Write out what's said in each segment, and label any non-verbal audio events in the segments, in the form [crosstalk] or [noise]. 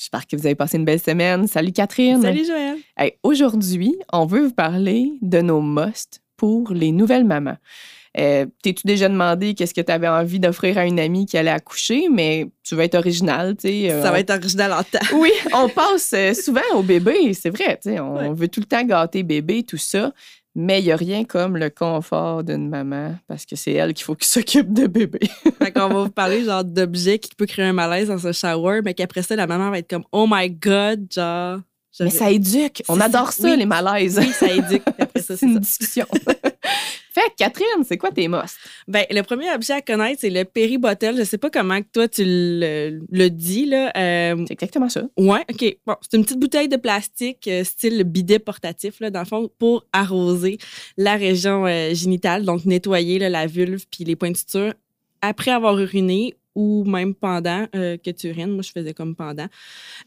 J'espère que vous avez passé une belle semaine. Salut Catherine! Salut Joël! Hey, Aujourd'hui, on veut vous parler de nos musts pour les nouvelles mamans. Euh, T'es-tu déjà demandé qu'est-ce que tu avais envie d'offrir à une amie qui allait accoucher, mais tu vas être original, tu sais. euh, Ça va être original en temps. Oui, on passe euh, souvent au bébé, c'est vrai, tu sais, on Ouais. veut tout le temps gâter bébé, tout ça, mais il n'y a rien comme le confort d'une maman parce que c'est elle qu'il faut qu'il [laughs] s'occupe de bébé. fait qu'on va vous parler genre d'objets qui peut créer un malaise dans un shower, mais qu'après ça, la maman va être comme Oh my God, genre. Mais ça éduque, on adore ça, oui. les malaises. Oui, ça éduque. Puis Après ça, c'est [laughs] c'est une ça. discussion. [laughs] fait que, Catherine, c'est quoi tes musts? Ben, le premier objet à connaître, c'est le péribottel. Je sais pas comment que toi tu le, le dis, là. Euh, C'est exactement ça. Ouais, OK. Bon, c'est une petite bouteille de plastique euh, style bidet portatif, là, dans le fond, pour arroser la région euh, génitale, donc nettoyer là, la vulve puis les points de suture après avoir uriné ou même pendant euh, que tu urines. Moi, je faisais comme pendant.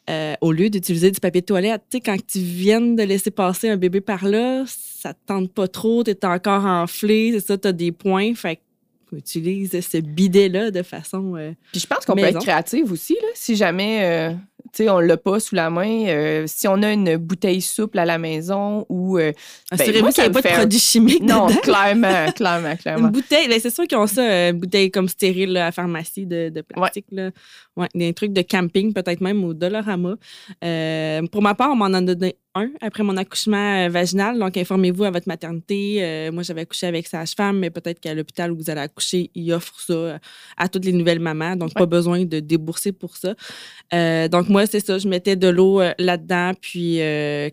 Euh, au lieu d'utiliser du papier de toilette, tu sais, quand tu viens de laisser passer un bébé par là, ça te tente pas trop, tu es encore enflé, c'est ça, tu as des points. Fait utilise ce bidet-là de façon. euh, Puis je pense qu'on peut être créative aussi, là, si jamais, sais, on l'a pas sous la main. euh, si on a une bouteille souple à la maison ou... euh, Ben, Assurez-vous moi, qu'il n'y a pas de produits chimiques non, dedans. clairement, [laughs] clairement, clairement. Une bouteille, ben, c'est sûr qu'ils ont ça, euh, une bouteille comme stérile là, à la pharmacie de, de plastique. Là. Ouais, des trucs de camping, peut-être même au Dollarama. Euh, pour ma part, on m'en a donné un après mon accouchement euh, vaginal. Donc, informez-vous à votre maternité. Euh, moi, j'avais accouché avec sage-femme, mais peut-être qu'à l'hôpital où vous allez accoucher, ils offrent ça euh, à toutes les nouvelles mamans. Donc, pas besoin de débourser pour ça. Euh, donc, moi, c'est ça. Je mettais de l'eau là-dedans. Puis,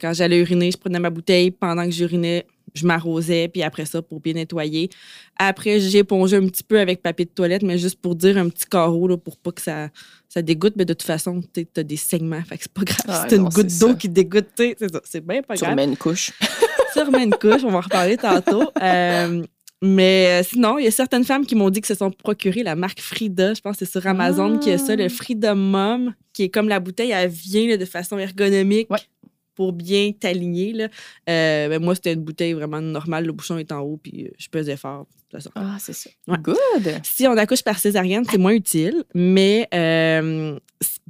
quand j'allais uriner, je prenais ma bouteille. Pendant que j'urinais, je m'arrosais. Puis après ça, pour bien nettoyer. Après, j'ai épongé un petit peu avec papier de toilette, mais juste pour dire un petit carreau là, pour pas que ça, ça dégoûte. Mais de toute façon, tu as des saignements. Fait que c'est pas grave. Ah, c'est une goutte d'eau qui dégoûte. tu C'est ça. C'est bien pas Tu grave. remets une couche. Tu remets une couche. On va en reparler tantôt. [laughs] Euh, mais euh, sinon, il y a certaines femmes qui m'ont dit que se sont procurées la marque Frida. Je pense que c'est sur Amazon qui a ça, le Ah. Frida Mom, qui est comme la bouteille, elle vient là, de façon ergonomique. Ouais. Pour bien t'aligner. là. Euh, ben, moi, c'était une bouteille vraiment normale. Le bouchon est en haut, puis euh, je pesais fort. Ah, c'est ça. Ouais. Good. Si on accouche par césarienne, c'est moins utile, mais euh,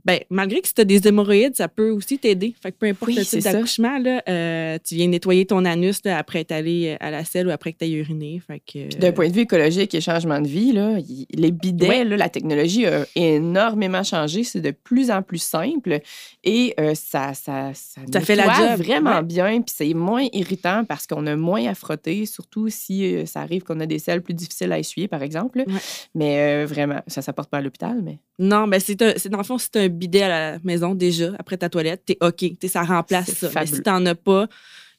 ben, malgré que si tu as des hémorroïdes, ça peut aussi t'aider. Fait que peu importe Oui, le c'est type d'accouchement, là, euh, tu viens nettoyer ton anus là, après être allé à la selle ou après que tu aies uriné. Fait que, Puis D'un point de vue écologique et changement de vie, là, y- les bidets, Ouais. là, la technologie a énormément changé. C'est de plus en plus simple et euh, ça, ça, ça, Ça fait la job. vraiment Ouais. bien. Puis c'est moins irritant parce qu'on a moins à frotter, surtout si euh, ça arrive qu'on a des selles plus difficiles à essuyer, par exemple. Ouais. Mais euh, vraiment, ça ne s'apporte pas à l'hôpital, mais Non, ben c'est un- c'est- dans le fond, tu un bidet à la maison déjà, après ta toilette, t'es OK. T'sais, ça remplace ça. Mais si t'en as pas,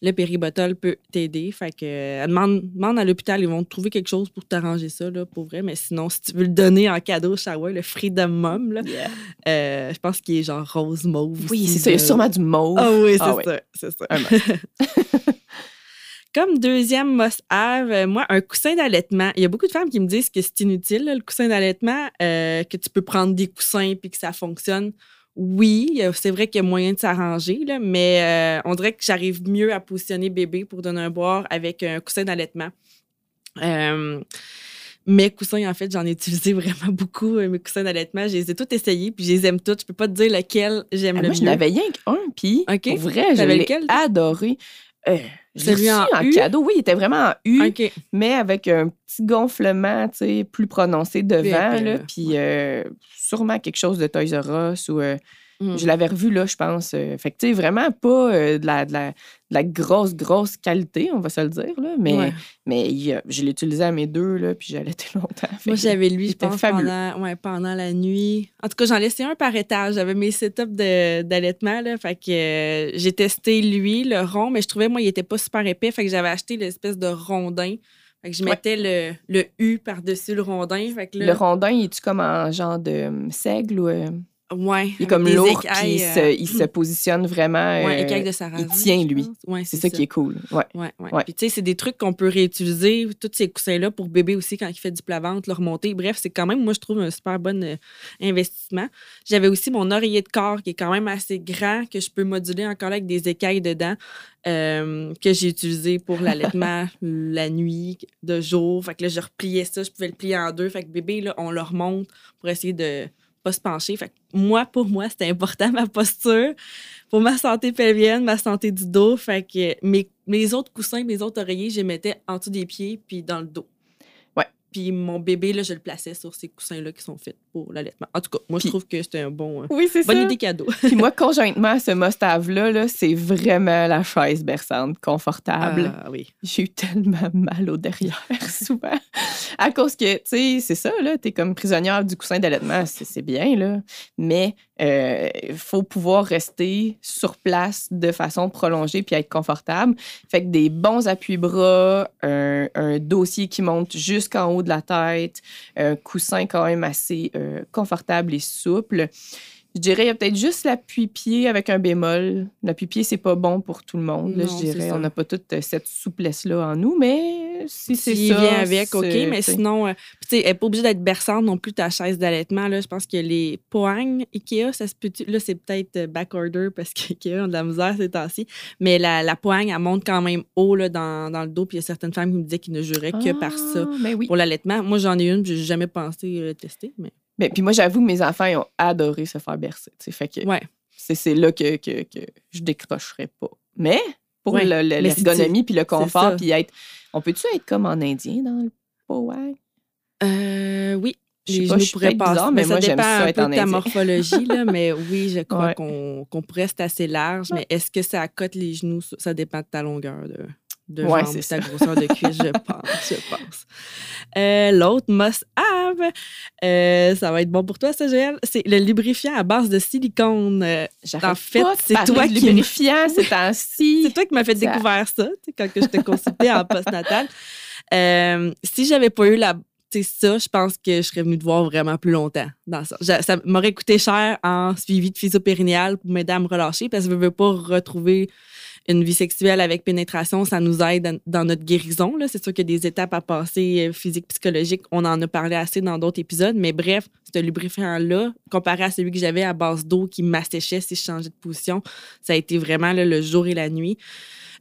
le péribotol peut t'aider. Fait que euh, demande, demande à l'hôpital, ils vont te trouver quelque chose pour t'arranger ça, là, pour vrai. Mais sinon, si tu veux le donner en cadeau au shower, le Freedom Mom, là, euh, je pense qu'il est genre rose mauve. oui, c'est ça. Il y a sûrement du mauve. Ah oui, c'est Ah ça. C'est ça. [laughs] Comme deuxième must-have, euh, moi, un coussin d'allaitement. Il y a beaucoup de femmes qui me disent que c'est inutile, là, le coussin d'allaitement, euh, que tu peux prendre des coussins puis que ça fonctionne. Oui, c'est vrai qu'il y a moyen de s'arranger, mais euh, on dirait que j'arrive mieux à positionner bébé pour donner un boire avec un coussin d'allaitement. Euh, mes coussins, en fait, j'en ai utilisé [laughs] vraiment beaucoup. Mes coussins d'allaitement, je les ai tous essayés, puis je les aime tous. Je peux pas te dire lequel j'aime Ah, le moi, je mieux. n'avais rien qu'un, puis OK. pour vrai, je l'ai adoré. Euh, Celui reçu en cadeau. Oui, il était vraiment en U. Mais avec un petit gonflement, tu sais, plus prononcé devant, là. puis euh, sûrement quelque chose de Toys R Us ou... euh, Mm. Je l'avais revu là, je pense. euh, fait que, tu sais, vraiment pas euh, de, la, de, la, de la grosse, grosse qualité, on va se le dire, là, mais, Ouais. mais il je l'ai utilisé à mes deux, là, puis j'allais [laughs] longtemps. Moi, j'avais lui, je pense, pendant, ouais, pendant la nuit. En tout cas, j'en laissais un par étage. J'avais mes setups d'allaitement. là. Fait que euh, j'ai testé lui, le rond, mais je trouvais, moi, il était pas super épais. Fait que j'avais acheté l'espèce de rondin. Fait que je Ouais. mettais le, le U par-dessus le rondin. Fait que là, Le rondin, il est-tu comme en genre de euh, seigle ou... euh, Ouais. Il est comme lourd, puis il, euh, se, il se [clears throat] positionne vraiment. ouais, euh, écailles de il tient, lui. Ouais, c'est ça, qui est cool. Ouais. Ouais, ouais. Ouais. Puis, tu sais, c'est des trucs qu'on peut réutiliser, tous ces coussins-là, pour bébé aussi, quand il fait du plat-ventre, le remonter. Bref, c'est quand même, moi, je trouve, un super bon euh, investissement. J'avais aussi mon oreiller de corps, qui est quand même assez grand, que je peux moduler encore là avec des écailles dedans, euh, que j'ai utilisé pour l'allaitement [laughs] la nuit, de jour. Fait que là, je repliais ça, je pouvais le plier en deux. Fait que bébé, là, on le remonte pour essayer de pas se pencher. Fait que moi, pour moi, c'était important, [laughs] ma posture, pour ma santé pelvienne, ma santé du dos. Fait que mes, mes autres coussins, mes autres oreillers, je les mettais en dessous des pieds puis dans le dos. Ouais. Puis mon bébé, là, je le plaçais sur ces coussins-là qui sont faits pour l'allaitement. En tout cas, moi, je trouve que c'était un bon... euh, Oui, c'est bonne ça. idée cadeau. [laughs] Puis moi, conjointement, ce must-have-là, là, c'est vraiment la chaise berçante, confortable. Ah oui. J'ai eu tellement mal au derrière, [laughs] souvent. À cause que, tu sais, c'est ça, là, t'es comme prisonnière du coussin d'allaitement, c'est c'est bien, là. Mais il faut pouvoir rester sur place de façon prolongée puis être confortable. Fait que des bons appuis-bras, un, un dossier qui monte jusqu'en haut de la tête, un coussin quand même assez euh, confortable et souple. Je dirais, il y a peut-être juste l'appui-pied avec un bémol. L'appui-pied, c'est pas bon pour tout le monde. là, Non, je dirais, ça. on n'a pas toute euh, cette souplesse-là en nous, mais si c'est ça. vient avec, OK, mais sinon, euh, tu sais, pas obligée d'être berçante non plus, ta chaise d'allaitement. Là, je pense que les poignes Ikea, ça se peut. Là, c'est peut-être euh, backorder parce [laughs] qu'Ikea ont de la misère ces temps-ci. Mais la, la poigne, elle monte quand même haut là, dans, dans le dos. Puis il y a certaines femmes qui me disaient qu'ils ne juraient que par ça Ah, Mais oui. pour l'allaitement. Moi, j'en ai une, puis j'ai jamais pensé euh, tester. Mais Mais, puis moi, j'avoue que mes enfants, ils ont adoré se faire bercer. Fait que ouais. c'est là que, que, que je décrocherais pas. Mais pour Ouais, l'ergonomie puis le ça. confort, puis être. On peut-tu être comme en indien dans le poag? Euh, oui. Je sais Les pas, bizarre, mais ça moi, j'aime dépend ça un peu de ta morphologie, là, mais [laughs] oui, je crois Ouais. qu'on pourrait rester assez large. Mais est-ce que ça accote les genoux? Ça, ça dépend de ta longueur de, de Ouais, c'est ta grosseur de cuisse, je [laughs] pense. Je pense. Euh, L'autre must-have, euh, ça va être bon pour toi, ça, Joël. C'est le lubrifiant à base de silicone. Euh, En fait, c'est toi qui lubrifiant ces [laughs] temps-ci. C'est toi qui m'as fait Ça- découvrir ça, quand que je t'ai consulté en postnatal. [laughs] Si j'avais pas eu la, sais, ça, je pense que je serais venue te voir vraiment plus longtemps dans ça. Ça m'aurait coûté cher en suivi de physio-périnéal pour m'aider à me relâcher parce que je veux pas retrouver une vie sexuelle avec pénétration, ça nous aide dans- dans notre guérison. là. C'est sûr qu'il y a des étapes à passer euh, physiques, psychologiques. On en a parlé assez dans d'autres épisodes. Mais bref, ce lubrifiant-là, comparé à celui que j'avais à base d'eau qui m'asséchait si je changeais de position, ça a été vraiment là, le jour et la nuit.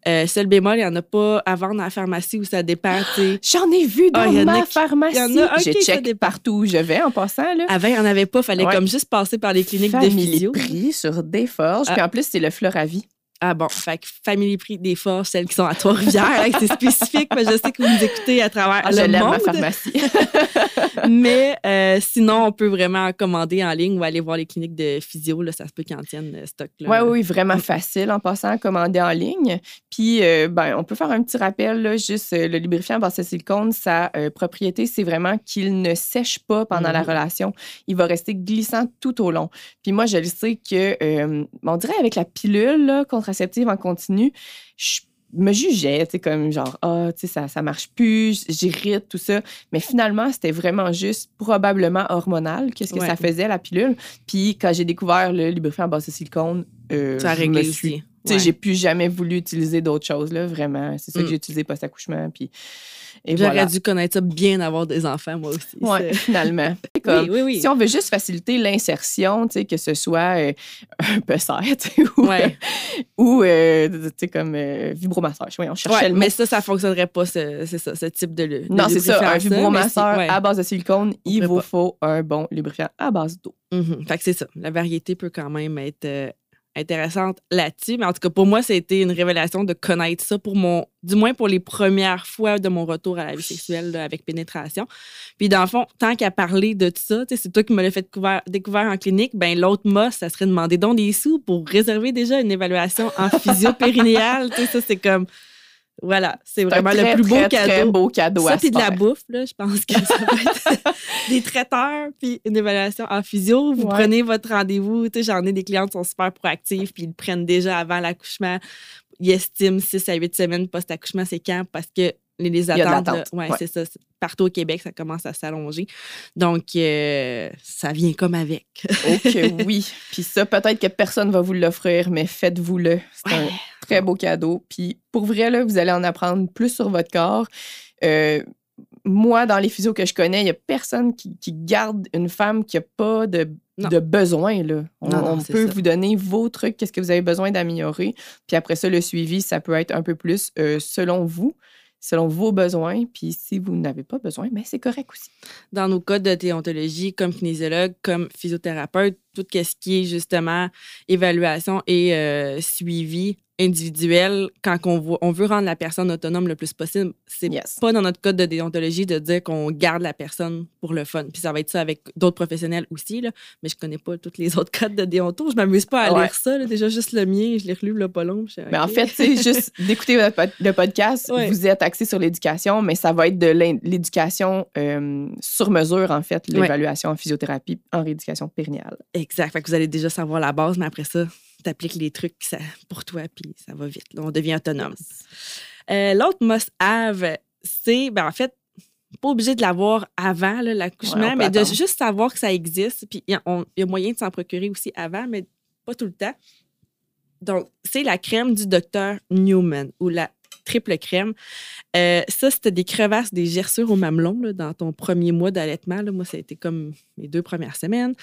Euh, seul bémol, il n'y en a pas à vendre à la pharmacie où ça dépend. [gasps] J'en ai vu dans Ah, il y a ma qui- pharmacie. il y en a, ok, je check partout où je vais en passant. Là. Avant, il n'y en avait pas. fallait Ouais. comme juste passer par les cliniques de physio. Prix sur Desforges. Ah. Puis en plus, c'est le Floravie. Ah bon, fait que Family Prix des forces, celles qui sont à Trois-Rivières, [laughs] c'est spécifique, mais je sais que vous nous écoutez à travers Ah, je le l'aime, monde. ma pharmacie. [laughs] mais euh, sinon, on peut vraiment commander en ligne ou aller voir les cliniques de physio. Là, ça se peut qu'ils en tiennent euh, stock. Oui, oui, vraiment facile en passant à commander en ligne. Puis, euh, ben, on peut faire un petit rappel, là, juste euh, le lubrifiant à base de silicone, sa euh, propriété, c'est vraiment qu'il ne sèche pas pendant la Mhm. relation. Il va rester glissant tout au long. Puis moi, je le sais que, on dirait avec la pilule là, contraceptive en continu, je me jugeais, tu sais, comme genre, ah, tu sais, ça, ça marche plus, j'irrite, tout ça. Mais finalement, c'était vraiment juste probablement hormonal, qu'est-ce que Ouais. ça faisait, la pilule. Puis quand j'ai découvert le lubrifiant à base de silicone, euh, ça a je réglé me suis aussi. Ouais. j'ai plus jamais voulu utiliser d'autres choses, là, vraiment. C'est ça Mm. que j'ai utilisé post-accouchement, puis... Et J'aurais voilà. dû connaître ça bien avoir des enfants, moi aussi. Ouais, [laughs] finalement. [laughs] Comme, Oui, oui, oui. Si on veut juste faciliter l'insertion, que ce soit euh, un [laughs] sais, ou, Ouais. ou euh, comme euh, vibromassage. Oui, on cherchait Ouais, le mot. mais ça, ça fonctionnerait pas, ce, c'est ça, ce type de. Non, c'est ça, un vibromasseur ouais. à base de silicone, il vous pas. faut un bon lubrifiant à base d'eau. Mhm. Fait que c'est ça. La variété peut quand même être euh, intéressante là-dessus. Mais en tout cas, pour moi, ça a été une révélation de connaître ça pour mon. Du moins pour les premières fois de mon retour à la vie sexuelle là, avec pénétration. Puis dans le fond, tant qu'à parler de tout ça, c'est toi qui me l'as fait découvrir, découvert en clinique, ben l'autre mot, ça serait demander donc des sous pour réserver déjà une évaluation en physio-périnéale. [laughs] Tu sais, ça, c'est comme. Voilà, c'est vraiment très, le plus beau très, cadeau. Très beau cadeau Ça, puis de la bouffe, là, je pense que ça peut être [laughs] des traiteurs, puis une évaluation en physio. Vous Ouais. prenez votre rendez-vous. Tu sais, J'en ai des clientes qui sont super proactives, puis ils le prennent déjà avant l'accouchement. Ils estiment 6 à 8 semaines post-accouchement, c'est quand? Parce que Les, les attentes, là, l'attente. ouais, Ouais. c'est ça. Partout au Québec, ça commence à s'allonger. Donc, euh, ça vient comme avec. Que [laughs] oui. Puis ça, peut-être que personne va vous l'offrir, mais faites-vous-le. C'est un. Très beau cadeau. Puis pour vrai, là, vous allez en apprendre plus sur votre corps. Euh, moi, dans les physios que je connais, il n'y a personne qui, qui garde une femme qui n'a pas de, de besoin. Là. On, Non, non, on c'est peut ça. vous donner vos trucs, qu'est-ce que vous avez besoin d'améliorer. Puis après ça, le suivi, ça peut être un peu plus euh, selon vous, selon vos besoins. Puis si vous n'avez pas besoin, mais c'est correct aussi. Dans nos codes de déontologie, comme kinésiologue, comme physiothérapeute, tout ce qui est justement évaluation et euh, suivi individuel, quand on, veut rendre la personne autonome le plus possible, c'est Yes. pas dans notre code de déontologie de dire qu'on garde la personne pour le fun. Puis ça va être ça avec d'autres professionnels aussi, là. mais je connais pas tous les [laughs] autres codes de déonto. Je m'amuse pas à Ouais. lire ça. là. Déjà, juste le mien, je l'ai relu le pas long. Mais en OK. fait, c'est juste [laughs] d'écouter le podcast, Ouais. vous êtes axé sur l'éducation, mais ça va être de l'éducation euh, sur mesure, en fait, l'évaluation en physiothérapie en rééducation périnéale. Exact. Fait que vous allez déjà savoir la base, mais après ça, tu appliques les trucs ça- pour toi, puis ça va vite. là. on devient autonome. Euh, L'autre must-have, c'est, ben, en fait, pas obligé de l'avoir avant l'accouchement, Ouais, mais de juste savoir que ça existe. Puis il y, y a moyen de s'en procurer aussi avant, mais pas tout le temps. Donc, c'est la crème du docteur Newman ou la triple crème. Euh, ça, c'était des crevasses, des gerçures au mamelon dans ton premier mois d'allaitement. Moi, ça a été comme mes deux premières semaines.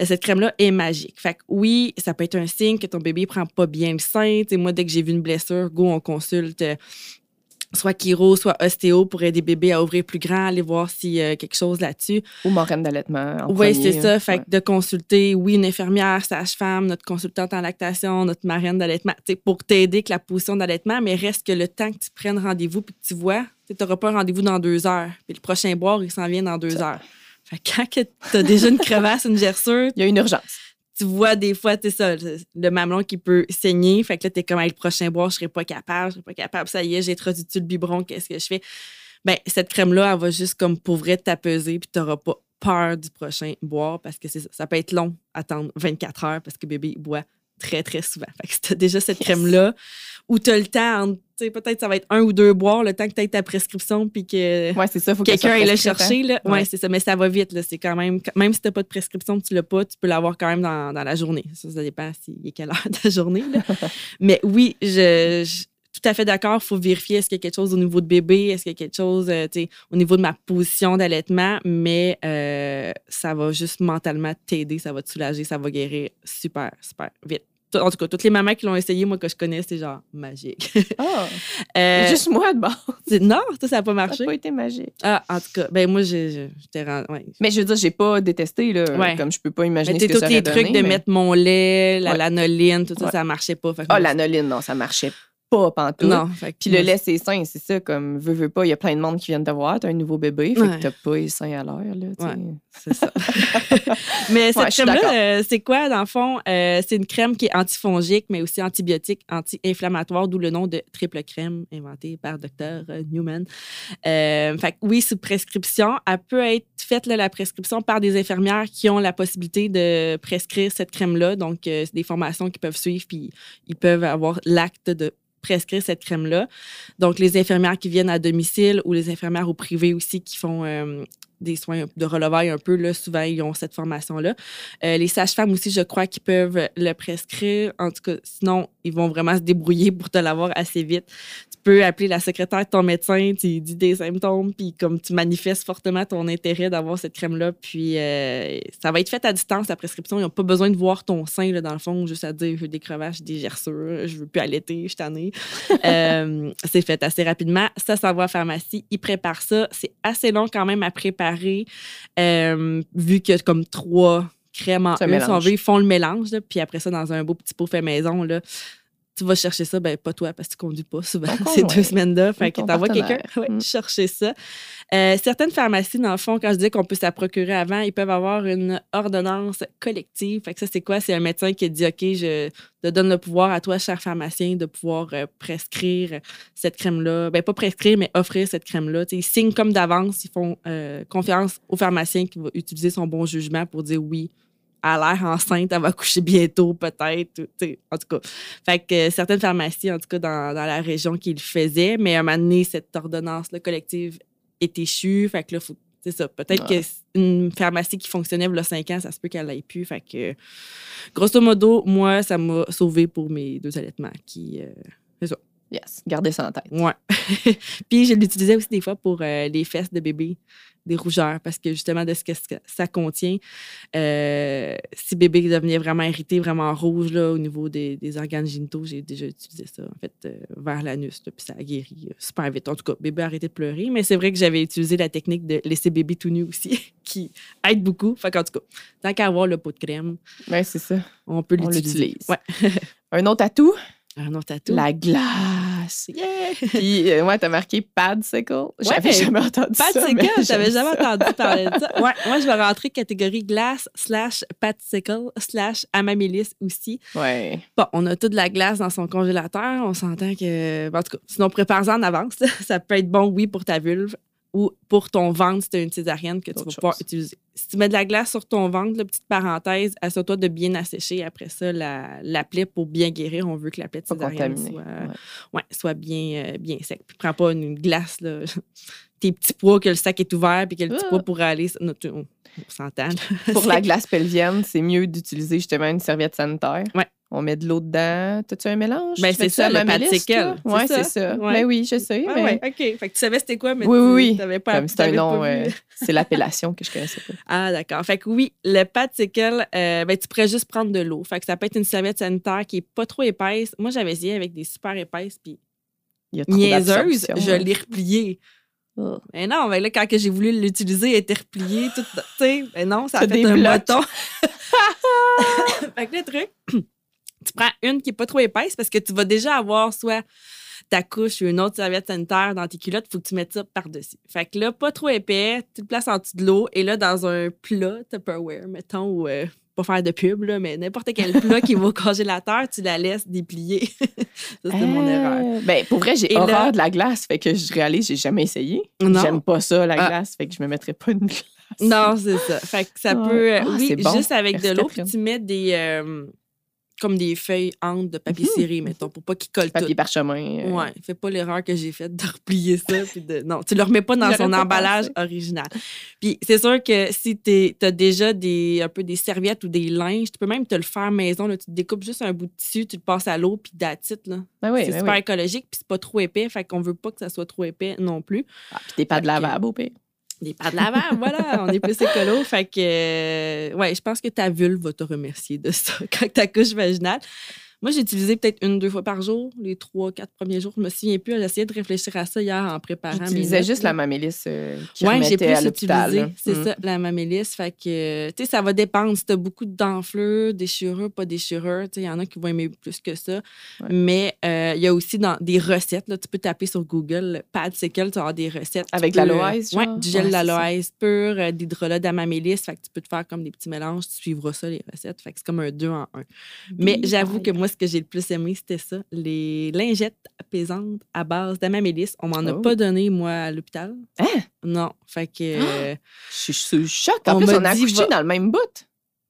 Euh, cette crème-là est magique. Fait que oui, ça peut être un signe que ton bébé prend pas bien le sein. Moi, dès que j'ai vu une blessure, go, on consulte euh, soit chiro, soit ostéo pour aider bébé à ouvrir plus grand, aller voir s'il y a quelque chose là-dessus. Ou marraine d'allaitement. en Oui, c'est ça. Fait que de consulter, oui, une infirmière, sage-femme, notre consultante en lactation, notre marraine d'allaitement, pour t'aider avec la position d'allaitement, mais reste que le temps que tu prennes rendez-vous puis que tu vois, tu n'auras pas un rendez-vous dans deux heures. Puis le prochain boire, il s'en vient dans deux heures. Fait que quand tu as déjà une crevasse, une gerçure, Il y a une urgence. Tu vois des fois, tu ça, le, mamelon qui peut saigner. Fait que là, t'es comme, Hey, le prochain boire, je serai pas capable, je serai pas capable. Ça y est, j'ai introduit le biberon, qu'est-ce que je fais? Ben, cette crème-là, elle va juste comme pour vrai t'apaiser, puis t'auras pas peur du prochain boire parce que ça. Ça peut être long, attendre 24 heures parce que bébé boit très, très souvent. Fait que si t'as déjà cette Yes. crème-là, où t'as le temps, tu peut-être ça va être un ou deux boires, le temps que t'aies ta prescription, puis que Ouais, c'est ça. Faut quelqu'un aille le chercher. Là. Ouais, Ouais. c'est ça. Mais ça va vite. Là. C'est quand même, même si tu n'as pas de prescription, tu l'as pas, tu peux l'avoir quand même dans, dans la journée. Ça, ça dépend s'il est quelle heure de la journée. là. [laughs] mais oui, je, je- tout à fait d'accord. Il faut vérifier est-ce qu'il y a quelque chose au niveau de bébé, est-ce qu'il y a quelque chose euh, au niveau de ma position d'allaitement, mais euh, ça va juste mentalement t'aider, ça va te soulager, ça va guérir super, super vite. En tout cas, toutes les mamans qui l'ont essayé, moi, que je connais, c'est genre magique. Ah, [laughs] Euh, juste moi, de [laughs] c'est- non, ça, ça n'a pas Ça marché. n'a pas été magique. Ah, en tout cas, ben moi, j'étais. Ouais. Mais je veux dire, j'ai pas détesté, là. Ouais. Comme je peux pas Mais imaginer tu ce que tous ça les trucs donné, de mais- mettre mon lait, la Ouais. lanoline, tout ça, ça marchait pas. Ah, moi, l'anoline, non, ça marchait pas pantoute. Non, fait Puis le lait, c'est sain, c'est ça. Comme, veux, veux pas, il y a plein de monde qui viennent te voir, t'as un nouveau bébé, fait Ouais. que t'as pas les seins à l'air, là. Ouais. C'est ça. [laughs] mais cette Ouais, crème-là, euh, c'est quoi, dans le fond? Euh, c'est une crème qui est antifongique, mais aussi antibiotique, anti-inflammatoire, d'où le nom de triple crème, inventée par Dr. Newman. Euh, fait que oui, sous prescription. Elle peut être faite, là, la prescription, par des infirmières qui ont la possibilité de prescrire cette crème-là. Donc, euh, c'est des formations qu'ils peuvent suivre, puis ils peuvent avoir l'acte de prescrire cette crème-là. Donc, les infirmières qui viennent à domicile ou les infirmières au privé aussi qui font euh, des soins de relevail un peu, là, souvent, ils ont cette formation-là. Euh, les sages-femmes aussi, je crois qu'ils peuvent le prescrire. En tout cas, sinon, ils vont vraiment se débrouiller pour te l'avoir assez vite. Tu peux appeler la secrétaire de ton médecin, tu dis des symptômes, puis comme tu manifestes fortement ton intérêt d'avoir cette crème-là, puis euh, ça va être fait à distance, la prescription. Ils n'ont pas besoin de voir ton sein, là, dans le fond, juste à dire, je veux des crevaches, des gerçures, je veux plus allaiter, je suis tannée. [laughs] Euh, c'est fait assez rapidement. Ça, ça va à la pharmacie. Ils préparent ça. C'est assez long quand même à préparer, euh, vu qu'il y a comme trois crèmes en un si on veut. Ils font le mélange, là, puis après ça, dans un beau petit pot fait maison, là, tu vas chercher ça, ben pas toi, parce que tu conduis pas souvent [laughs] ces deux semaines-là. Fait que t'envoies quelqu'un ouais, Mm. chercher ça. Euh, certaines pharmacies, dans le fond, quand je dis qu'on peut se la procurer avant, ils peuvent avoir une ordonnance collective. Fait que ça, c'est quoi? C'est un médecin qui dit OK, je te donne le pouvoir à toi, cher pharmacien, de pouvoir euh, prescrire cette crème-là. Ben, pas prescrire, mais offrir cette crème-là. Ils signent comme d'avance, ils font euh, confiance au pharmacien qui va utiliser son bon jugement pour dire oui, a l'air enceinte, elle va coucher bientôt, peut-être. En tout cas. Fait que euh, certaines pharmacies, en tout cas dans, dans la région, qui le faisaient, mais à un moment donné, cette ordonnance-là collective est échue. Fait que là, faut. C'est ça. Peut-être Ouais. que c'est une pharmacie qui fonctionnait il y a 5 ans, ça se peut qu'elle l'ait plus. Fait que, grosso modo, moi, ça m'a sauvé pour mes deux allaitements qui. euh, Yes, gardez ça en tête. Ouais. [laughs] Puis je l'utilisais aussi des fois pour euh, les fesses de bébé, des rougeurs, parce que justement, de ce que ça- contient, euh, si bébé devenait vraiment irrité, vraiment rouge là, au niveau des, des organes génitaux, j'ai déjà utilisé ça, en fait, euh, vers l'anus, puis ça a guéri super vite. En tout cas, bébé a arrêté de pleurer, mais c'est vrai que j'avais utilisé la technique de laisser bébé tout nu aussi, [laughs] qui aide beaucoup. Fait qu'en tout cas, tant qu'à avoir le pot de crème, Ouais, c'est ça. on peut l'utiliser. l'utilise. Ouais. [laughs] Un autre atout, Un autre tatou. la glace. Yeah! Puis, euh, ouais, t'as marqué Padsicle. J'avais Ouais, jamais entendu Pas de ça. j'avais jamais ça. entendu parler de ça. [laughs] Ouais, moi, je vais rentrer catégorie glace slash sickle slash amamélis aussi. Ouais. Bon, on a toute la glace dans son congélateur. On s'entend que. En tout cas, sinon, prépare-en en avance. [laughs] Ça peut être bon, oui, pour ta vulve ou pour ton ventre si tu as une césarienne que tu vas pouvoir utiliser. Si tu mets de la glace sur ton ventre, petite parenthèse, assure-toi de bien assécher après ça la, la plaie pour bien guérir. On veut que la plaie de césarienne soit, Ouais. ouais, soit bien, euh, bien sec. Puis prends pas une glace, là, [laughs] tes petits pois, que le sac est ouvert, puis que le petit Ah. pois pourrait aller. non, tu- on on s'entend. Pour la [laughs] glace pelvienne, c'est mieux d'utiliser justement une serviette sanitaire. Ouais. On met de l'eau dedans. T'as-tu un mélange? Ben, c'est ça, le Padsicle. toi? C'est ça? c'est ça. Ouais. Ben oui, je sais. Ah mais ouais, OK. Fait que tu savais c'était quoi, mais Oui, tu oui, oui. pas comme c'est un nom, euh, c'est l'appellation que je connaissais pas. [laughs] Ah, d'accord. Fait que oui, le paticle, euh, ben, tu pourrais juste prendre de l'eau. Fait que ça peut être une serviette sanitaire qui est pas trop épaisse. Moi, j'avais essayé avec des super épaisses, puis Il y a trop niaiseuse, je ouais. l'ai repliée. Oh. Mais non, mais là, quand j'ai voulu l'utiliser, elle était repliée. Tout, tu sais, ben non, ça a fait un blocs. bâton. [laughs] [laughs] fait que le truc, tu prends une qui est pas trop épaisse parce que tu vas déjà avoir soit ta couche ou une autre serviette sanitaire dans tes culottes, il faut que tu mettes ça par-dessus. Fait que là, pas trop épais, tu le places en dessous de l'eau et là, dans un plat Tupperware, mettons, ou euh, pas faire de pub, là, mais n'importe quel [laughs] plat qui va au congélateur, tu la laisses déplier. [laughs] ça, c'était mon Euh, erreur. Ben, pour vrai, j'ai horreur là- de la glace. Fait que je réalise, j'ai jamais essayé. J'aime pas ça, la Ah. glace. Fait que je me mettrais pas une [laughs] glace. Non, c'est ça. Fait que ça peut. Ah, oui, bon. juste avec de l'eau, puis tu mets des. euh, comme des feuilles entes de papier Mhm. ciré, mettons, pour pas qu'ils collent Papier tout. parchemin. euh, Ouais, fais pas l'erreur que j'ai faite de [laughs] replier ça. Puis de... Non, tu le remets pas dans son pas emballage pensé. original. Puis c'est sûr que si tu as déjà des, un peu des serviettes ou des linges, tu peux même te le faire maison. Là. Tu te découpes juste un bout de tissu, tu le passes à l'eau, puis là. Ben oui, c'est ben super oui. écologique, puis c'est pas trop épais. Fait qu'on veut pas que ça soit trop épais non plus. Ah, puis t'es pas de que- lavabo, au pire. Des pas de lavable, voilà, on est plus écolo. [laughs] Fait que, euh, ouais, je pense que ta vulve va te remercier de ça quand ta couche vaginale. Moi, j'ai utilisé peut-être une, deux fois par jour, les trois, quatre premiers jours. Je me souviens plus. J'ai essayé de réfléchir à ça hier en préparant. J'utilisais juste la mamélis euh, Ouais, j'ai à plus l'hôpital. utilisé, c'est Mm. ça, la mamélis. Fait que, tu sais, ça va dépendre si t'as beaucoup d'enflures, déchirures, pas déchirures. Tu sais, il y en a qui vont aimer plus que ça. Ouais. Mais euh, il y a aussi dans des recettes, là, tu peux taper sur Google Pad Sickle, tu vas avoir des recettes. Avec Tu l'aloès, euh, Ouais, genre? du gel Ouais, d'aloès pur, euh, d'hydrolat d'amamélis. Fait que tu peux te faire comme des petits mélanges, tu suivras ça, les recettes. Fait que c'est comme un deux en un. Mais j'avoue que moi, ce que j'ai le plus aimé, c'était ça. Les lingettes apaisantes à base d'amamélis. On m'en a Oh. pas donné, moi, à l'hôpital. Hein? Non. Fait que. euh, Je suis sous choc. En On plus, on a accouché va- dans le même bout.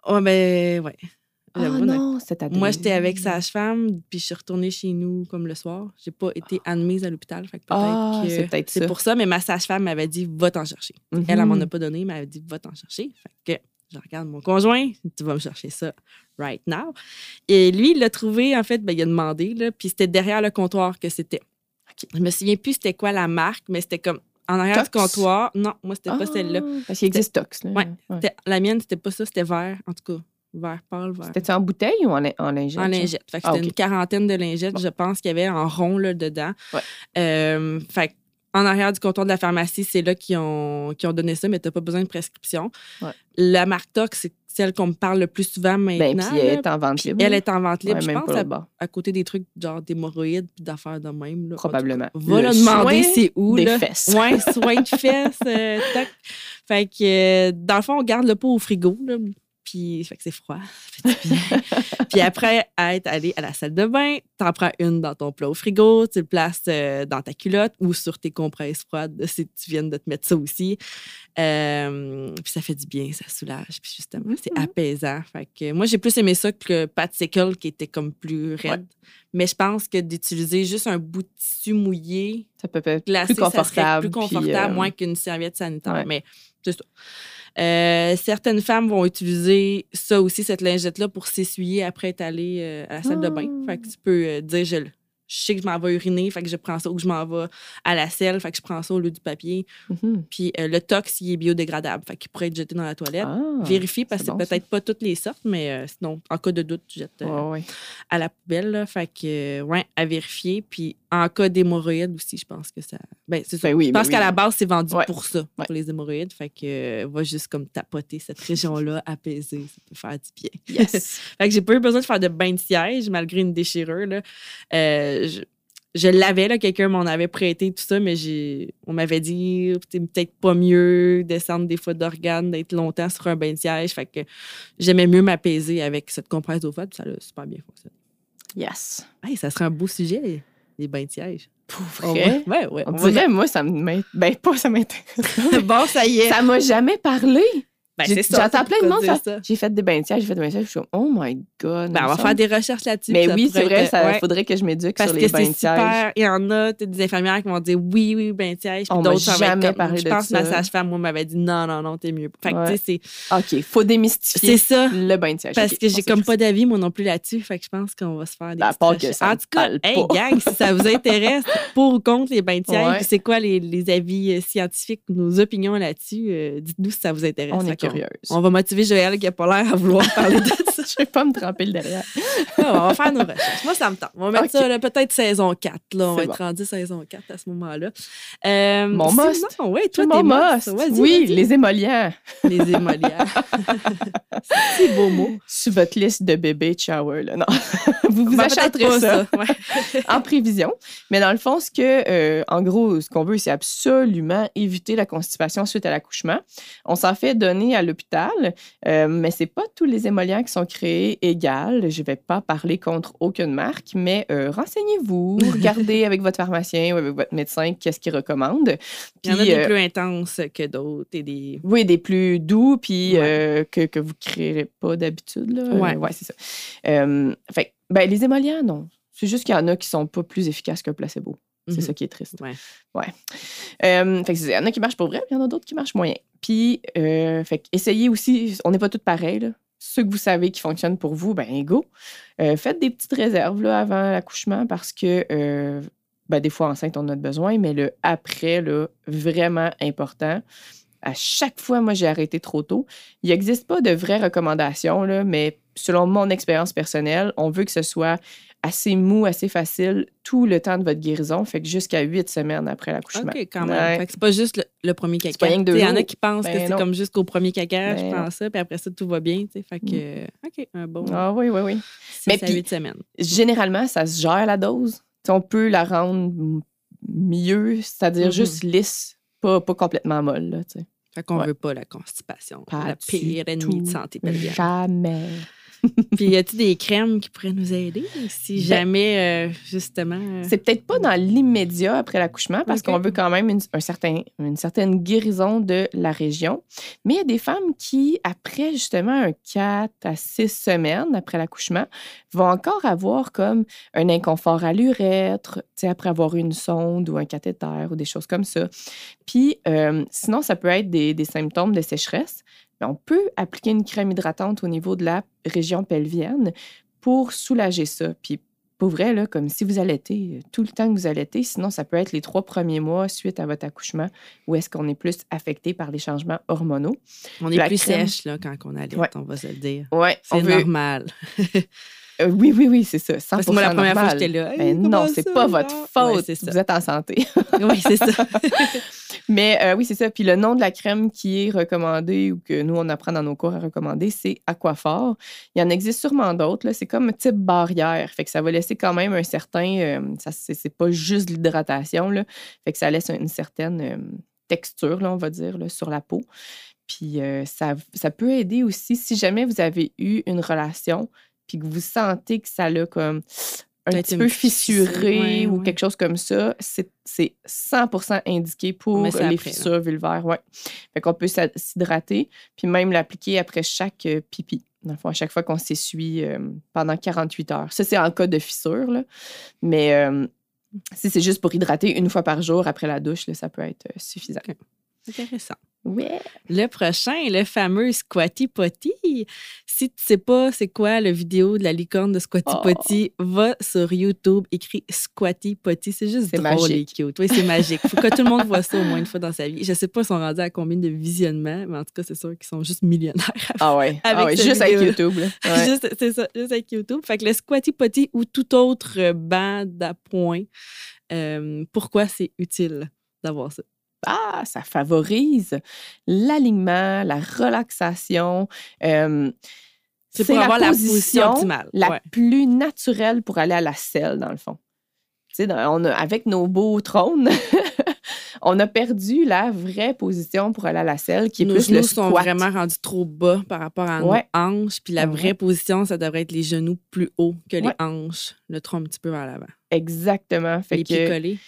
Oh, ben, ouais. Ah a- non, c'était Moi, j'étais avec sage-femme, puis je suis retournée chez nous comme le soir. J'ai pas été admise à l'hôpital. Fait que peut-être Ah, que c'est pour ça, mais ma sage-femme m'avait dit va t'en chercher. Mhm. Elle, elle m'en a pas donné, mais elle avait dit va t'en chercher. Fait que je regarde mon conjoint, tu vas me chercher ça right now. Et lui, il l'a trouvé, en fait, ben, il a demandé, là, puis c'était derrière le comptoir que c'était. OK. Je me souviens plus c'était quoi la marque, mais c'était comme en arrière du comptoir. Non, moi, c'était pas Ah, celle-là. Parce qu'il existe Tox. là. Ouais. C'était- La mienne, c'était pas ça, c'était vert, en tout cas. Vert pâle, vert. C'était-tu en bouteille ou en, en lingette? En lingette. Fait que Ah, c'était une quarantaine de lingettes, Bon. je pense, qu'il y avait en rond là, dedans. Ouais. Euh, fait que en arrière du comptoir de la pharmacie, c'est là qu'ils ont, donné ça, mais tu n'as pas besoin de prescription. Ouais. La marque Tox, c'est celle qu'on me parle le plus souvent Ben, maintenant. puis elle est en vente libre. elle est en vente libre. Ouais, je pense à, côté des trucs genre d'hémorroïdes puis d'affaires de même. Là. Probablement. Va Le demander c'est où. des là. fesses. Ouais, soin de [laughs] fesses. euh, tac. Fait que, euh, dans le fond, on garde le pot au frigo. Là. Puis fait que c'est froid. [laughs] Ça fait du bien. puis après être allé à la salle de bain, t'en prends une dans ton plat au frigo, tu le places euh, dans ta culotte ou sur tes compresses froides si tu viens de te mettre ça aussi. Euh, puis ça fait du bien, ça soulage. Puis justement, c'est Mhm. apaisant. Fait que moi, j'ai plus aimé ça que le Patsicle qui était comme plus raide. Mais je pense que d'utiliser juste un bout de tissu mouillé, Ça peut être glacé, plus confortable. ça serait plus puis, confortable, euh, moins qu'une serviette sanitaire. ouais. Mais c'est ça. Euh, certaines femmes vont utiliser ça aussi, cette lingette-là, pour s'essuyer après être allée euh, à la salle de bain. Ah. Fait que tu peux euh, dire, je, le- je sais que je m'en vais uriner, fait que je prends ça, ou que je m'en vais à la selle, fait que je prends ça au lieu du papier. mhm. Puis euh, le tox, il est biodégradable, fait qu'il pourrait être jeté dans la toilette. Ah, Vérifie, parce que c'est bon, peut-être pas toutes les sortes, mais euh, sinon, en cas de doute, tu jettes euh, à la poubelle. là. Fait que, ouais, à vérifier. Puis en cas d'hémorroïdes aussi, je pense que ça. Ben, c'est ça. Ben oui, je ben pense oui. qu'à la base, c'est vendu Ouais. pour ça, Ouais. pour les hémorroïdes. Fait que, va juste comme tapoter cette [laughs] région-là, apaiser. Ça peut faire du bien. Yes. [laughs] Fait que j'ai pas eu besoin de faire de bain de siège malgré une déchirure. Là. Je je l'avais, là, quelqu'un m'en avait prêté, tout ça, mais j'ai, on m'avait dit c'est peut-être pas mieux descendre des fois d'organes, d'être longtemps sur un bain de siège. Fait que j'aimais mieux m'apaiser avec cette compresse d'eau froide, puis ça a super bien fonctionné. yes. Hey, ça serait un beau sujet, les bains de siège. Pour On vrai? Ouais, ouais. On on va dirait, moi, ça m'intéresse. Ben, pas ça m'intéresse. [laughs] bon, ça y est. ça m'a jamais parlé. Ben, c'est ça, J'entends plein de monde. J'ai fait des bains j'ai fait des bains de. Je suis comme, oh my God. Ben, on il va faire des recherches là-dessus. Mais oui, c'est vrai, ouais. faudrait que je m'éduque Parce sur que les bains c'est de super. Il y en a, des infirmières qui vont dire oui, oui, bain de siège. Puis d'autres, ça va être jamais comme- Je pense que ma sage-femme, moi, m'avait dit non, non, non, t'es mieux. Fait que, Ouais. tu sais, c'est- OK, faut démystifier ça. le bain de siège. Parce que j'ai comme pas d'avis, moi non plus, là-dessus. Fait que je pense qu'on va se faire des Ben, à petites part que recherches. ça En tout cas, hey, gang, si ça vous intéresse, [laughs] pour ou contre les bains de siège, c'est quoi les, les avis euh, scientifiques, nos opinions là-dessus, euh, dites-nous si ça vous intéresse. On curieuse. Va motiver Joël qui a pas l'air à vouloir parler de ça. [laughs] Je vais pas me tremper le derrière. Ah, on va faire nos recherches. Moi, ça me tente. On va mettre Ok. ça peut-être saison 4. Là. On va C'est être rendu saison 4 à ce moment-là. Euh, Mon must. Oui, toi, Tout t'es mon must. Oui, les émollients. les émolières. [laughs] c'est beau mot. Sur votre liste de bébés shower, là. Non. [laughs] vous vous Ben, achèterez ça. Ouais. en prévision. Mais dans le fond, ce que, euh, en gros, ce qu'on veut, c'est absolument éviter la constipation suite à l'accouchement. On s'en fait donner à l'hôpital, euh, mais c'est pas tous les émollients qui sont créés égales. Je vais pas parler contre aucune marque, mais euh, renseignez-vous, [laughs] regardez avec votre pharmacien ou avec votre médecin qu'est-ce qu'il recommande. Il y en a des euh, plus intenses que d'autres. Et des... oui, des plus doux, puis Ouais. euh, que, que vous ne créerez pas d'habitude. Là. Ouais. C'est ça. Fait, ben, les émollients, non. C'est juste qu'il y en a qui sont pas plus efficaces qu'un placebo. C'est Mhm. ça qui est triste. Ouais. Ouais. Euh, fait il y en a qui marchent pour vrai, puis il y en a d'autres qui marchent moyen. Puis, euh, fait que essayez aussi, on n'est pas tous pareils, là. Ceux que vous savez qui fonctionnent pour vous, ben go. Euh, faites des petites réserves là, avant l'accouchement parce que euh, ben, des fois enceinte, on en a besoin, mais le après, là, vraiment important. À chaque fois, moi, j'ai arrêté trop tôt. Il n'existe pas de vraies recommandations, là, mais selon mon expérience personnelle, on veut que ce soit assez mou, assez facile tout le temps de votre guérison, fait que jusqu'à huit semaines après l'accouchement. OK, quand même. Ouais. C'est pas juste le, le premier caca. Il y en a qui pensent que Ben c'est comme jusqu'au premier caca, Ben je non. pense ça, puis après ça, tout va bien. Fait que, OK, un bon Ah oui, oui, oui. 6 Mais à puis- 8 semaines. Généralement, ça se gère la dose? On peut la rendre mieux, c'est-à-dire Mhm. juste lisse, pas, pas complètement molle. Là. Fait qu'on Ouais. veut pas la constipation. Pas la pire ennemie de santé pelvienne. Jamais. [laughs] Puis, y a-t-il des crèmes qui pourraient nous aider si Ben, jamais, euh, justement. euh, C'est peut-être pas dans l'immédiat après l'accouchement parce qu'on veut quand même une, un certain, une certaine guérison de la région. Mais il y a des femmes qui, après justement un 4 à 6 semaines après l'accouchement, vont encore avoir comme un inconfort à l'urètre, tu sais, après avoir eu une sonde ou un cathéter ou des choses comme ça. Puis euh, sinon, ça peut être des, des symptômes de sécheresse. On peut appliquer une crème hydratante au niveau de la région pelvienne pour soulager ça. Puis pour vrai, là, comme si vous allaitez euh, tout le temps que vous allaitez, sinon ça peut être les trois premiers mois suite à votre accouchement où est-ce qu'on est plus affecté par les changements hormonaux. on est la plus crème. sèche là, quand on allait, Ouais. on va se le dire. Ouais, C'est normal. [laughs] Euh, oui, oui, oui, c'est ça. 100 Parce que moi, la première fois, normal. j'étais là. Ben non, c'est pas votre faute. Ouais, vous êtes en santé. oui, c'est ça. [laughs] Mais euh, oui, c'est ça. Puis le nom de la crème qui est recommandée ou que nous, on apprend dans nos cours à recommander, c'est Aquaphor. Il y en existe sûrement d'autres. C'est comme type barrière. Fait que ça va laisser quand même un certain. euh, ça, c'est, pas juste l'hydratation. Fait que ça laisse une certaine euh, texture, là, on va dire, là, sur la peau. Puis euh, ça, ça peut aider aussi si jamais vous avez eu une relation puis que vous sentez que ça l'a comme un petit peu fissuré ouais, ou ouais. quelque chose comme ça, c'est c'est 100 indiqué pour les après, là. fissures vulvaires. Ouais. Fait qu'on peut s'hydrater, puis même l'appliquer après chaque euh, pipi. Dans le fond, à chaque fois qu'on s'essuie euh, pendant 48 heures. Ça, c'est en cas de fissure, là. Mais euh, si c'est juste pour hydrater une fois par jour après la douche, là, ça peut être suffisant. Intéressant. Ouais. Le prochain, le fameux Squatty Potty. Si tu sais pas c'est quoi la vidéo de la licorne de Squatty Oh. Potty, va sur YouTube, écris Squatty Potty. C'est juste drôle magique. et cute. Oui, c'est magique. Faut que tout le monde voit ça au moins une fois dans sa vie. Je sais pas ils sont rendus à combien de visionnements, mais en tout cas, c'est sûr qu'ils sont juste millionnaires. Ah ouais. Ah Avec ouais, cette juste avec. YouTube. [laughs] Ouais. Juste- c'est ça, juste avec YouTube. Fait que le Squatty Potty ou tout autre banc d'appoint, euh, pourquoi c'est utile d'avoir ça? Ah, ça favorise l'alignement, la relaxation. euh, C'est pour avoir la position position optimale. la Ouais. plus naturelle pour aller à la selle, dans le fond. On a, avec nos beaux trônes, [laughs] on a perdu la vraie position pour aller à la selle, qui est nos plus genoux le sont vraiment rendus trop bas par rapport à Ouais. nos hanches. Puis la Ouais. vraie position, ça devrait être les genoux plus hauts que les hanches, le tronc un petit peu vers l'avant. Exactement. Fait les que pieds collés.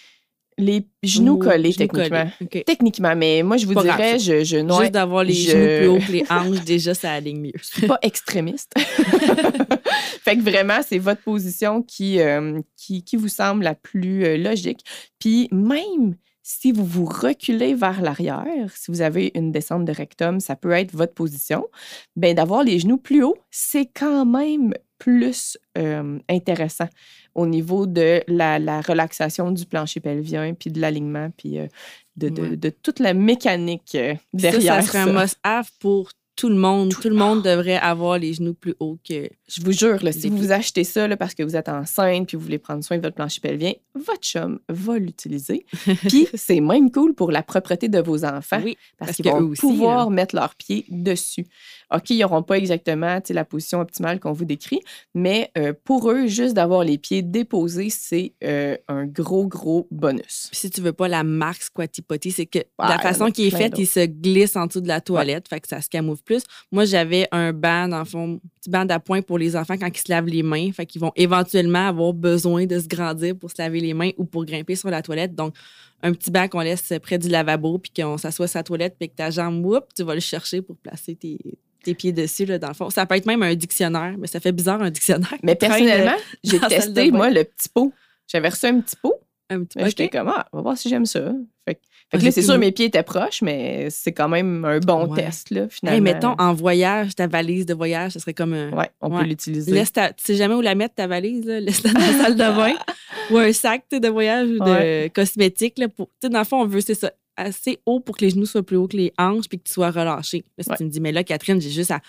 Les genoux Ou collés, genoux techniquement. collés. Techniquement, mais moi, je vous Pas grave, dirais, je, je non, Juste d'avoir les je- genoux plus hauts que les hanches, déjà, ça aligne mieux. suis [laughs] pas extrémiste. [laughs] fait que vraiment, c'est votre position qui, euh, qui, qui vous semble la plus euh, logique. Puis même si vous vous reculez vers l'arrière, si vous avez une descente de rectum, ça peut être votre position. Ben d'avoir les genoux plus hauts, c'est quand même plus euh, intéressant au niveau de la, la relaxation du plancher pelvien, puis de l'alignement, puis euh, de, de- Ouais. de toute la mécanique euh, derrière ça, ça serait un ça. must-have pour tout le monde. Tout, Tout le monde devrait avoir les genoux plus hauts que. Je vous jure, là, si vous achetez ça là, parce que vous êtes enceinte puis vous voulez prendre soin de votre plancher pelvien, votre chum va l'utiliser. [laughs] puis c'est même cool pour la propreté de vos enfants Oui, parce, parce qu'ils vont aussi, pouvoir mettre leurs pieds dessus. OK, ils n'auront pas exactement la position optimale qu'on vous décrit, mais euh, pour eux, juste d'avoir les pieds déposés, c'est euh, un gros, gros bonus. Puis si tu veux pas la marque Squatty Potty, c'est que Ah, la façon a qu'il est plein fait, il se glisse en dessous de la toilette, fait que ça se camoufle plus. Moi, j'avais un banc, dans le fond, un petit banc d'appoint pour les enfants quand ils se lavent les mains, fait qu'ils vont éventuellement avoir besoin de se grandir pour se laver les mains ou pour grimper sur la toilette. Donc, un petit banc qu'on laisse près du lavabo, puis qu'on s'assoit la toilette, puis que ta jambe, whoop, tu vas le chercher pour placer tes, tes pieds dessus, là, dans le fond. Ça peut être même un dictionnaire, mais ça fait bizarre, un dictionnaire. Mais [laughs] personnellement, j'ai salle de testé, moi, le petit pot. J'avais reçu un petit pot. un petit peu. J'étais comme, ah, on va voir si j'aime ça. Fait, que- fait Ah, que là, c'est j'ai sûr, mes pieds étaient proches, mais c'est quand même un bon Ouais. test, là, finalement. Hey, mettons, en voyage, ta valise de voyage, ce serait comme un. Ouais, on Ouais. peut l'utiliser. Laisse ta, tu sais jamais où la mettre, ta valise, là. laisse-la dans la salle de [laughs] bain [laughs] ou un sac de voyage ou de Ouais. cosmétiques. Là, pour, dans le fond, on veut, c'est ça, assez haut pour que les genoux soient plus hauts que les hanches puis que tu sois relâché. Si Ouais. tu me dis, mais là, Catherine, j'ai juste à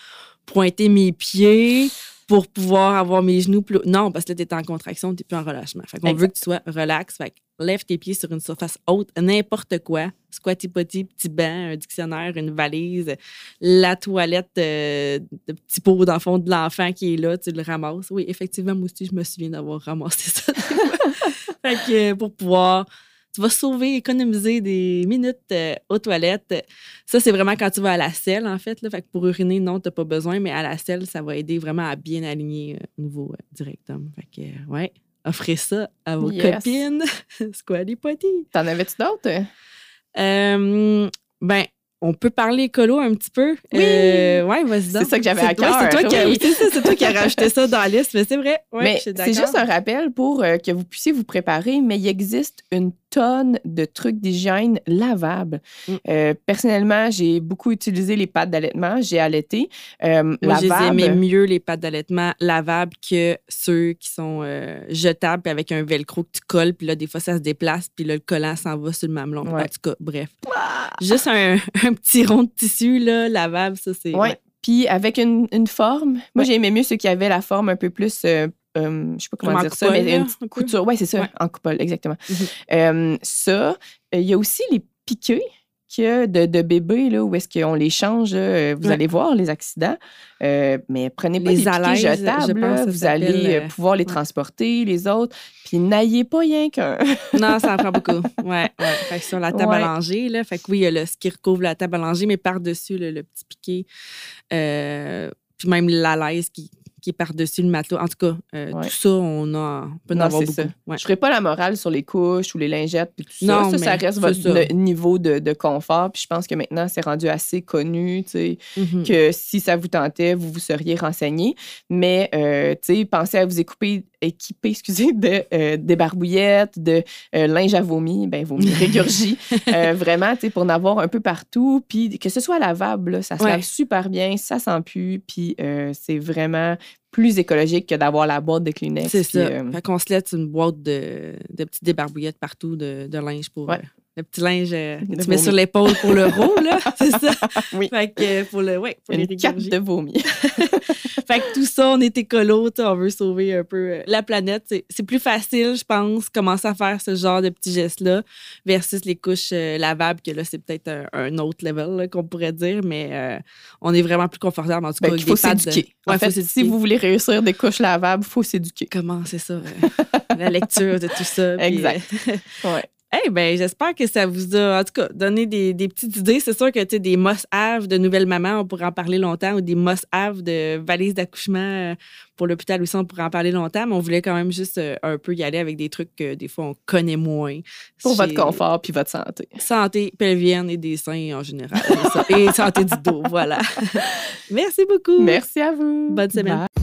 pointer mes pieds pour pouvoir avoir mes genoux plus. Non, parce que là, tu es en contraction, tu n'es plus en relâchement. Fait qu'on veut que tu sois relax. Fait que lève tes pieds sur une surface haute, n'importe quoi. Squatty potty, petit banc, un dictionnaire, une valise, la toilette euh, de petit pot dans le fond de l'enfant qui est là, tu le ramasses. Oui, effectivement, moi aussi, je me souviens d'avoir ramassé ça. [laughs] fait que euh, pour pouvoir. Tu vas sauver, économiser des minutes euh, aux toilettes. Ça, c'est vraiment quand tu vas à la selle, en fait. Là. Fait que pour uriner, non, tu n'as pas besoin, mais à la selle, ça va aider vraiment à bien aligner euh, au niveau euh. Fait que, euh, ouais, offrez ça à vos Yes. copines. [laughs] Squatty potty. T'en avais-tu d'autres? Ben, on peut parler écolo un petit peu. Oui. Euh, ouais, vas-y. C'est ça que j'avais à C'est- ouais, C'est cœur, toi, oui. [laughs] c'est toi qui as rajouté ça dans la liste, mais c'est vrai. Ouais, mais c'est juste un rappel pour euh, que vous puissiez vous préparer, mais il existe une tonne de trucs d'hygiène lavables. Mm. Euh, personnellement, j'ai beaucoup utilisé les pâtes d'allaitement. J'ai allaité. Euh, Moi, aimais mieux, les pâtes d'allaitement lavables, que ceux qui sont euh, jetables puis avec un velcro que tu colles. Puis là, des fois, ça se déplace, puis là, le collant s'en va sur le mamelon. Ouais. En tout cas, bref. Juste un, [laughs] un petit rond de tissu là, lavable, ça, c'est... Ouais. Puis avec une, une forme. Moi, j'aimais mieux ceux qui avaient la forme un peu plus. euh, euh, je sais pas comment Comme en dire ça, mais une petite couture. Oui, c'est ça, Ouais. en coupole, exactement. Mhm. Euh, ça, euh, il y a aussi les piquets que de, de bébés, là, où est-ce qu'on les change, euh, vous Ouais. allez voir les accidents. Euh, mais prenez pas Les des piquets je jetables. pense là. vous allez euh, pouvoir les ouais. transporter, les autres. Puis n'ayez pas rien qu'un. [laughs] Non, ça en prend beaucoup. Ouais, ouais. Fait que sur la table à langer, là, fait que oui, il y a le, ce qui recouvre la table à langer, mais par-dessus le, le petit piquet. euh, puis même la laisse qui, qui est par-dessus le matelas. En tout cas, euh, Ouais. tout ça, on, a, on peut en Non, avoir c'est beaucoup. ça. Ouais. Je ferai pas la morale sur les couches ou les lingettes puis tout Non, ça. Ça, reste votre ça. niveau de, de confort. Puis je pense que maintenant, c'est rendu assez connu, tu sais, Mhm. que si ça vous tentait, vous vous seriez renseigné. Mais, euh, tu sais, pensez à vous équiper, équiper [laughs] excusez, de, euh, des barbouillettes, de linge à vomi, ben vomi, [laughs] régurgie. [laughs] Vraiment, tu sais, pour en avoir un peu partout. Puis que ce soit lavable, là, ça se Ouais. lave super bien, ça sent plus. Puis c'est vraiment plus écologique que d'avoir la boîte de Kleenex. C'est ça. euh, Fait qu'on se laisse une boîte de, de petites débarbouillettes partout de, de linge pour. Ouais. Le petit linge euh, que De tu mets vomi. sur l'épaule pour le roux, là. [laughs] C'est ça. Oui. Fait que euh, pour le. Ouais, pour les une cape régurgies. de vomi. [laughs] [laughs] Fait que tout ça, on est écolo, on veut sauver un peu euh, la planète. C'est- plus facile, je pense, commencer à faire ce genre de petits gestes-là versus les couches euh, lavables, que là, c'est peut-être un, un autre level qu'on pourrait dire, mais euh, on est vraiment plus confortable, en tout Ben, cas, il avec faut pattes de- s'éduquer. Ouais, en fait, si s'éduquer. vous voulez réussir des couches lavables, il faut s'éduquer. Comment c'est ça? euh, la lecture de tout ça. puis, Exact. euh, Ouais. Eh ben, j'espère que ça vous a, en tout cas, donné des, des petites idées. C'est sûr que, tu sais, des must-have de nouvelles mamans, on pourrait en parler longtemps, ou des must-have de valises d'accouchement euh, pour l'hôpital aussi, on pourrait en parler longtemps, mais on voulait quand même juste euh, un peu y aller avec des trucs que des fois on connaît moins. Pour votre confort puis votre santé. Santé pelvienne et des seins en général. et santé du dos, voilà. [laughs] Merci beaucoup. Merci à vous. Bonne semaine. Bye.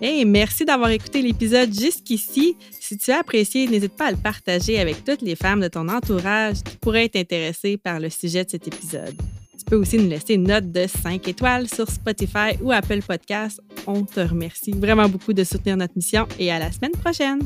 Hey, merci d'avoir écouté l'épisode jusqu'ici. Si tu as apprécié, n'hésite pas à le partager avec toutes les femmes de ton entourage qui pourraient être intéressées par le sujet de cet épisode. Tu peux aussi nous laisser une note de 5 étoiles sur Spotify ou Apple Podcasts. On te remercie vraiment beaucoup de soutenir notre mission et à la semaine prochaine.